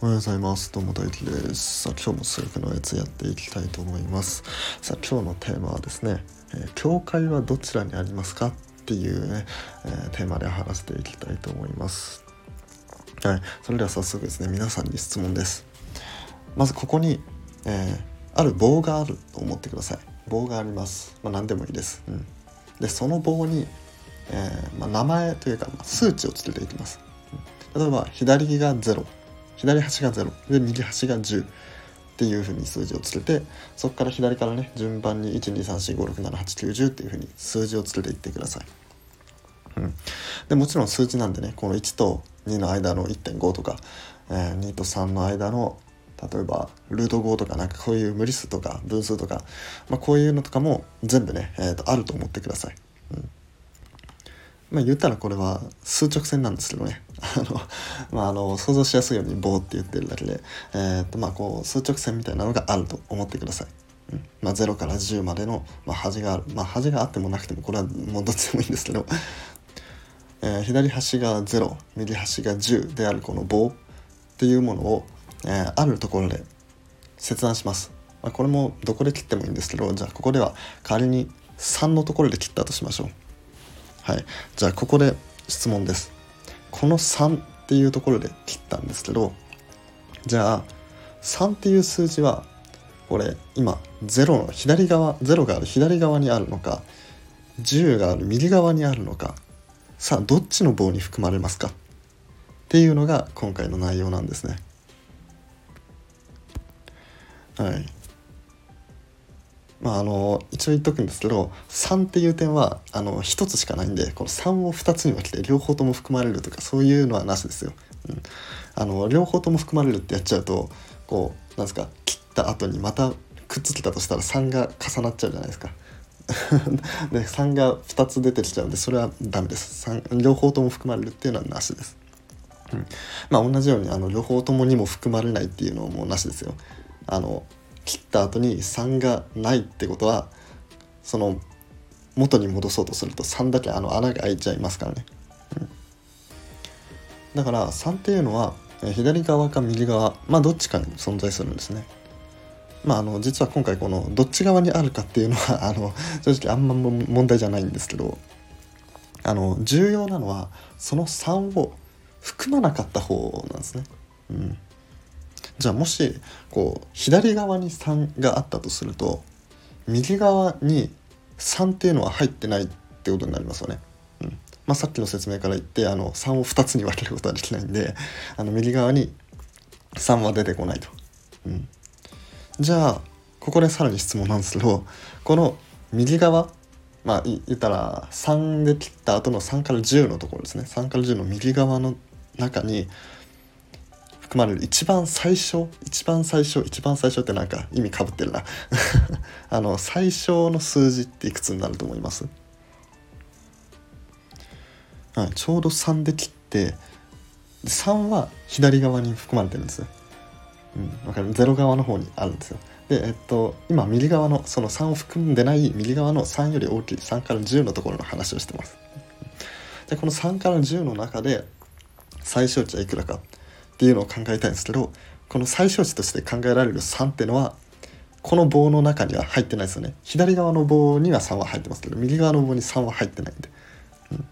おはようございます。どうも大輝です。さあ、今日も数学のやつやっていきたいと思います。さあ、今日のテーマはですね、えー教会はどちらにありますかっていうね、えーテーマで話していきたいと思います。はい、それでは早速ですね、皆さんに質問です。まずここに、えーある棒があると思ってください。棒があります。まあ、何でもいいです。うん、で、その棒に、えまあ、名前というか、ま数値をつけていきます。例えば、左が0。左端が0で右端が10っていうふうに数字をつけてそこから左からね順番に12345678910っていうふうに数字をつけていってください。うん、でもちろん数字なんでねこの1と2の間の1.5とか、えー2と3の間の例えばルート5とかなんかこういう無理数とか分数とか、まあ、こういうのとかも全部ね、えーとあると思ってください。うんまあ言ったらこれは数直線なんですけどねあの、まあ、あの想像しやすいように棒って言ってるだけで、えーとまあ、こう数直線みたいなのがあると思ってください。まあ、0から10までの、まあ、端がある、まあ、端があってもなくてもこれはもうどっちでもいいんですけど、えー左端が0右端が10であるこの棒っていうものを、えーあるところで切断します。まあ、これもどこで切ってもいいんですけどじゃあここでは仮に3のところで切ったとしましょう。はい、じゃあここで質問です。この3っていうところで切ったんですけどじゃあ3っていう数字はこれ今0の左側0がある左側にあるのか10がある右側にあるのかさあどっちの棒に含まれますか？っていうのが今回の内容なんですね。はい。まああの一応言っとくんですけど3っていう点はあの1つしかないんでこの3を2つに分けて両方とも含まれるとかそういうのはなしですよ。うん、あの両方とも含まれるってやっちゃうとこうなんですか切った後にまたくっつけたとしたら3が重なっちゃうじゃないですか。で3が2つ出てきちゃうんでそれはダメです3両方とも含まれるっていうのはなしです。うん、まあ同じようにあの両方ともにも含まれないっていうのもなしですよ。あの切った後に3がないってことはその元に戻そうとすると3だけあの穴が開いちゃいますからね、うん。だから3っていうのは左側か右側まあどっちかに存在するんですね。まああの実は今回このどっち側にあるかっていうのは あの正直あんま問題じゃないんですけどあの重要なのはその3を含まなかった方なんですね。うん。じゃあもしこう左側に3があったとすると右側に3っていうのは入ってないってことになりますよね。うんまあ、さっきの説明から言ってあの3を2つに分けることはできないんであの右側に3は出てこないと。うん、じゃあここでさらに質問なんですけどこの右側まあ言ったら3で切った後の3から10のところですね3から10の右側の中に含まれる一番最初一番最初一番最初ってなんか意味かぶってるな。あの最小の数字っていくつになると思います、はい、ちょうど3で切って3は左側に含まれてるんですよ。うん、かる？0側の方にあるんですよ。でえっと今右側のその3を含んでない右側の3より大きい3から10のところの話をしてます。でこの3から10の中で最小値はいくらか。っていうのを考えたいんですけどこの最小値として考えられる3っていうのはこの棒の中には入ってないですよね。左側の棒には3は入ってますけど右側の棒に3は入ってないんで、うん。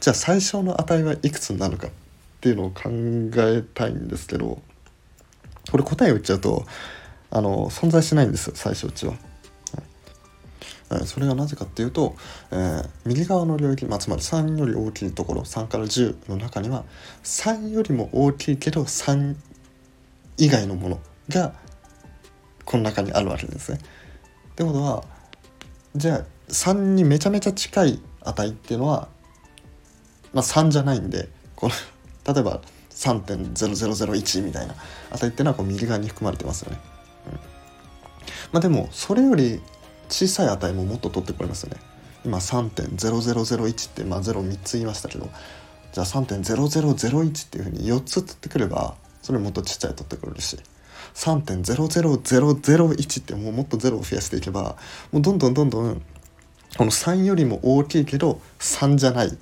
じゃあ最小の値はいくつになるかっていうのを考えたいんですけどこれ答えを言っちゃうとあの存在しないんですよ最小値は。はいそれがなぜかっていうと、えー右側の領域、まあ、つまり3より大きいところ3から10の中には3よりも大きいけど3以外のものがこの中にあるわけですね。ってことはじゃあ3にめちゃめちゃ近い値っていうのは、まあ、3じゃないんでこの例えば3.0001みたいな値っていうのはこう右側に含まれてますよね。うんまあ、でもそれより小さい値ももっと取ってこれますよね。今3.0001って、まあ、03つ言いましたけどじゃあ3.0001っていうふうに4つ取ってくればそれもっとちっちゃい取ってくれるし3.00001ってもうもっと0を増やしていけばもうどんどんどんどんこの3よりも大きいけど3じゃない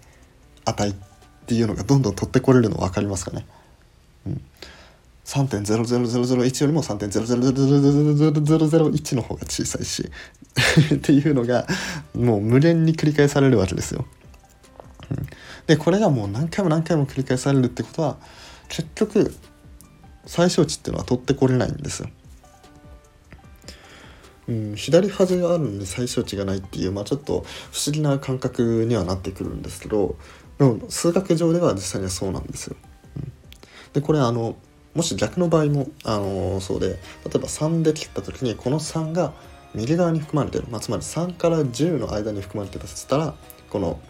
値っていうのがどんどん取ってこれるの分かりますかね、3.00001よりも3.0000001の方が小さいしっていうのがもう無限に繰り返されるわけですよ。でこれがもう何回も何回も繰り返されるってことは結局最小値っていうのは取ってこれないんですよ。うん、左端があるんで最小値がないっていう、まあ、ちょっと不思議な感覚にはなってくるんですけどでも数学上では実際にはそうなんですよ。でこれあのもし逆の場合も、あのー、そうで例えば3で切った時にこの3が右側に含まれてる、まあ、つまり3から10の間に含まれてたとしたらこの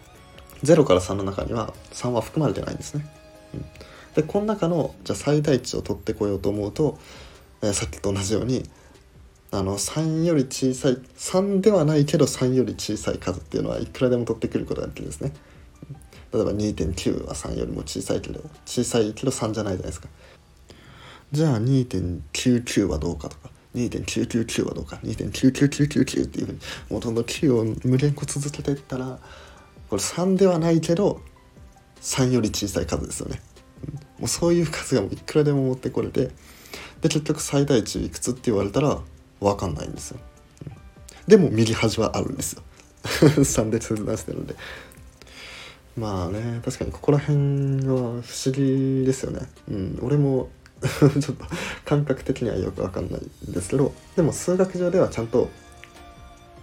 0から3の中には3は含まれてないんですね。うん、でこの中のじゃ最大値を取ってこようと思うと、えー、さっきと同じようにあの3より小さい3ではないけど3より小さい数っていうのはいくらでも取ってくることができるんですね。例えば2.9は3よりも小さいけど小さいけど3じゃないじゃないですか。じゃあ2.99はどうかとか2.999はどうか2.99999っていうふうにもうどんどん9を無限個続けていったらこれ3ではないけど3より小さい数ですよね。もうそういう数がもういくらでも持ってこれてで結局最大値いくつって言われたら分かんないんですよ。でも右端はあるんですよ。3で切断してるんで。まあね確かにここら辺は不思議ですよね。うん、俺も ちょっと感覚的にはよくわかんないんですけどでも数学上ではちゃんと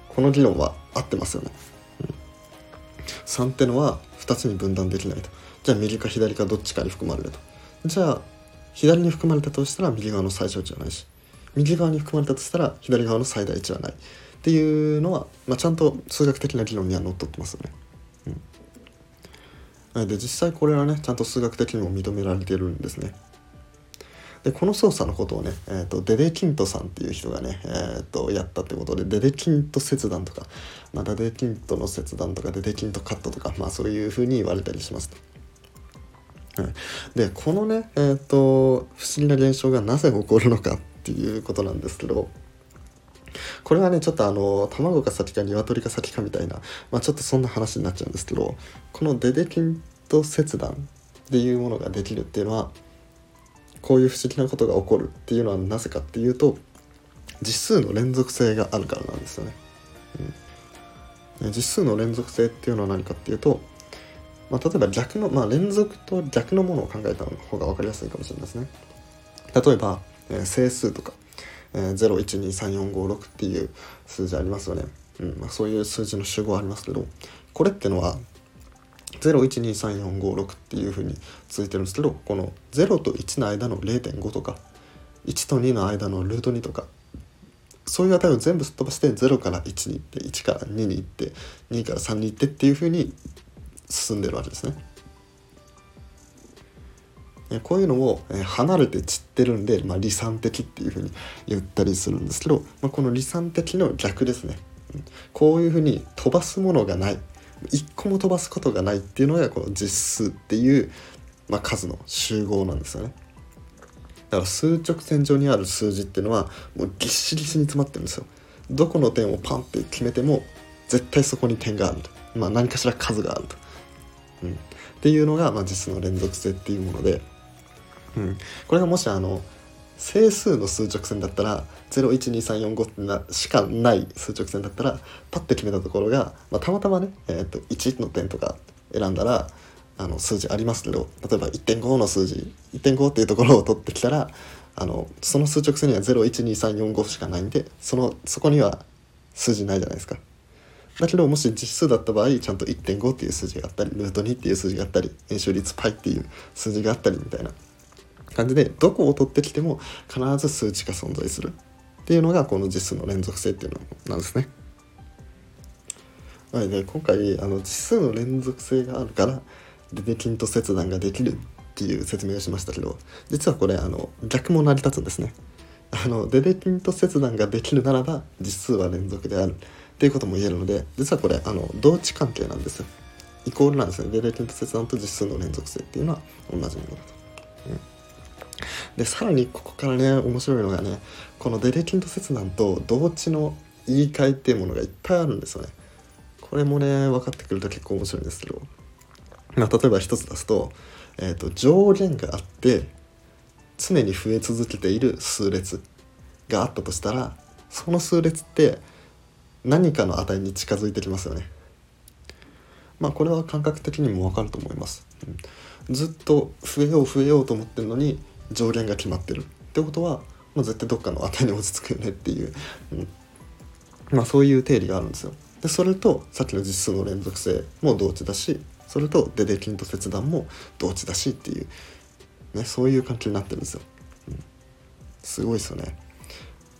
この議論は合ってますよね。うん、3ってのは2つに分断できないと。じゃあ右か左かどっちかに含まれると。じゃあ左に含まれたとしたら右側の最小値はないし右側に含まれたとしたら左側の最大値はないっていうのは、まあ、ちゃんと数学的な議論にはのっとってますよね。うん、で実際これはねちゃんと数学的にも認められてるんですね。でこの操作のことをね、えーと、デデキントさんっていう人がね、えーと、やったってことでデデキント切断とか、まあ、デデキントの切断とかデデキントカットとか、まあ、そういうふうに言われたりしますと。でこのね、えーと、不思議な現象がなぜ起こるのかっていうことなんですけどこれはねちょっとあの卵が先か鶏が先かみたいな、まあ、ちょっとそんな話になっちゃうんですけどこのデデキント切断っていうものができるっていうのはこういう不思議なことが起こるっていうのはなぜかっていうと実数の連続性があるからなんですよね。うん、実数の連続性っていうのは何かっていうと、まあ、例えば逆の、まあ、連続と逆のものを考えた方が分かりやすいかもしれないですね。例えば、えー、整数とか、えー、0123456っていう数字ありますよね。うんまあ、そういう数字の集合ありますけどこれってのは012345っていうふうに続いてるんですけどこの0と1の間の0.5とか1と2の間のルート2とかそういう値を全部すっ飛ばして0から1に行って1から2に行って2から3に行ってっていうふうに進んでるわけですね。こういうのを離れて散ってるんで、まあ、離散的っていうふうに言ったりするんですけど、まあ、この離散的の逆ですね。こういうふうに飛ばすものがない一個も飛ばすことがないっていうのがこの実数っていう、まあ、数の集合なんですよね。だから数直線上にある数字っていうのはもうぎっしりに詰まってるんですよ。どこの点をパンって決めても絶対そこに点があると。まあ、何かしら数があると。うん、っていうのが、まあ、実の連続性っていうもので、うん、これがもしあの整数の数直線だったら01235ってなしかない数直線だったらパッて決めたところが、まあ、たまたまね、えー、と1の点とか選んだらあの数字ありますけど例えば1.5の数字1.5っていうところを取ってきたらあのその数直線には012345しかないんでそのそこには数字ないじゃないですか。だけどもし実数だった場合ちゃんと1.5っていう数字があったりルート2っていう数字があったり円周率 π っていう数字があったりみたいな感じでどこを取ってきても必ず数値が存在するっていうのがこの実数の連続性っていうのなんですね。はい、で今回あの実数の連続性があるからデデキント切断ができるっていう説明をしましたけど実はこれあの逆も成り立つんですね。あのデデキント切断ができるならば実数は連続であるっていうことも言えるので実はこれあの同値関係なんですよ。イコールなんですね。デデキント切断と実数の連続性っていうのは同じものだと。うんでさらにここからね面白いのがねこのデレキント切断と同値の言い換えっていうものがいっぱいあるんですよね。これもね分かってくると結構面白いんですけど、まあ、例えば一つ出すと,、えーと、上限があって常に増え続けている数列があったとしたらその数列って何かの値に近づいてきますよね。まあこれは感覚的にもわかると思います。うん、ずっと増えよう増えようと思ってるのに上限が決まってるってことは、まあ、絶対どっかの値に落ち着くよねっていう、うん、まあそういう定理があるんですよ。でそれとさっきの実数の連続性も同値だしそれとデデキンと切断も同値だしっていう、ね、そういう関係になってるんですよ。うん、すごいですよね。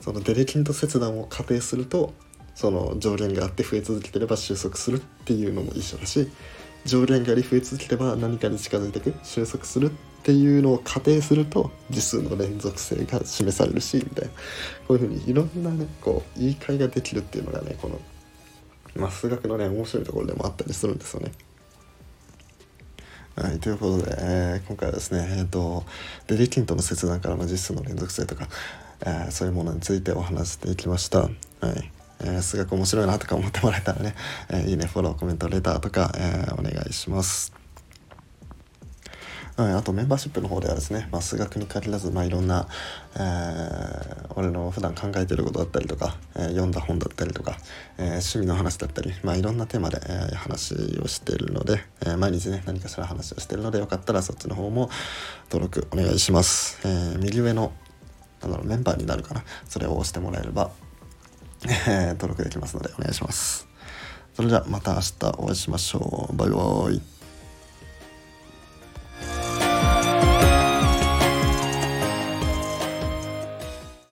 そのデデキンと切断を仮定するとその上限があって増え続けてれば収束するっていうのも一緒だし上限がり増え続ければ何かに近づいていく収束するっていうのを仮定すると実数の連続性が示されるしみたいなこういうふうにいろんなねこう言い換えができるっていうのがねこの、まあ、数学のね面白いところでもあったりするんですよね。はい、ということで、えー、今回はですね、えーと、デリキントの切断からの実数の連続性とか、えー、そういうものについてお話していきました。はいえ、数学面白いなとか思ってもらえたらね、え、いいねフォローコメントレターとか、え、お願いします。はい、あとメンバーシップの方ではですね、まあ、数学に限らず、まあ、いろんな、えー、俺の普段考えてることだったりとか、えー、読んだ本だったりとか、えー、趣味の話だったり、まあ、いろんなテーマで、え、話をしているので、え、毎日ね何かしら話をしているのでよかったらそっちの方も登録お願いします。え、右上のなんだろうメンバーになるかなそれを押してもらえれば、登録できますのでお願いします。それじゃあまた明日お会いしましょう。バイバイ。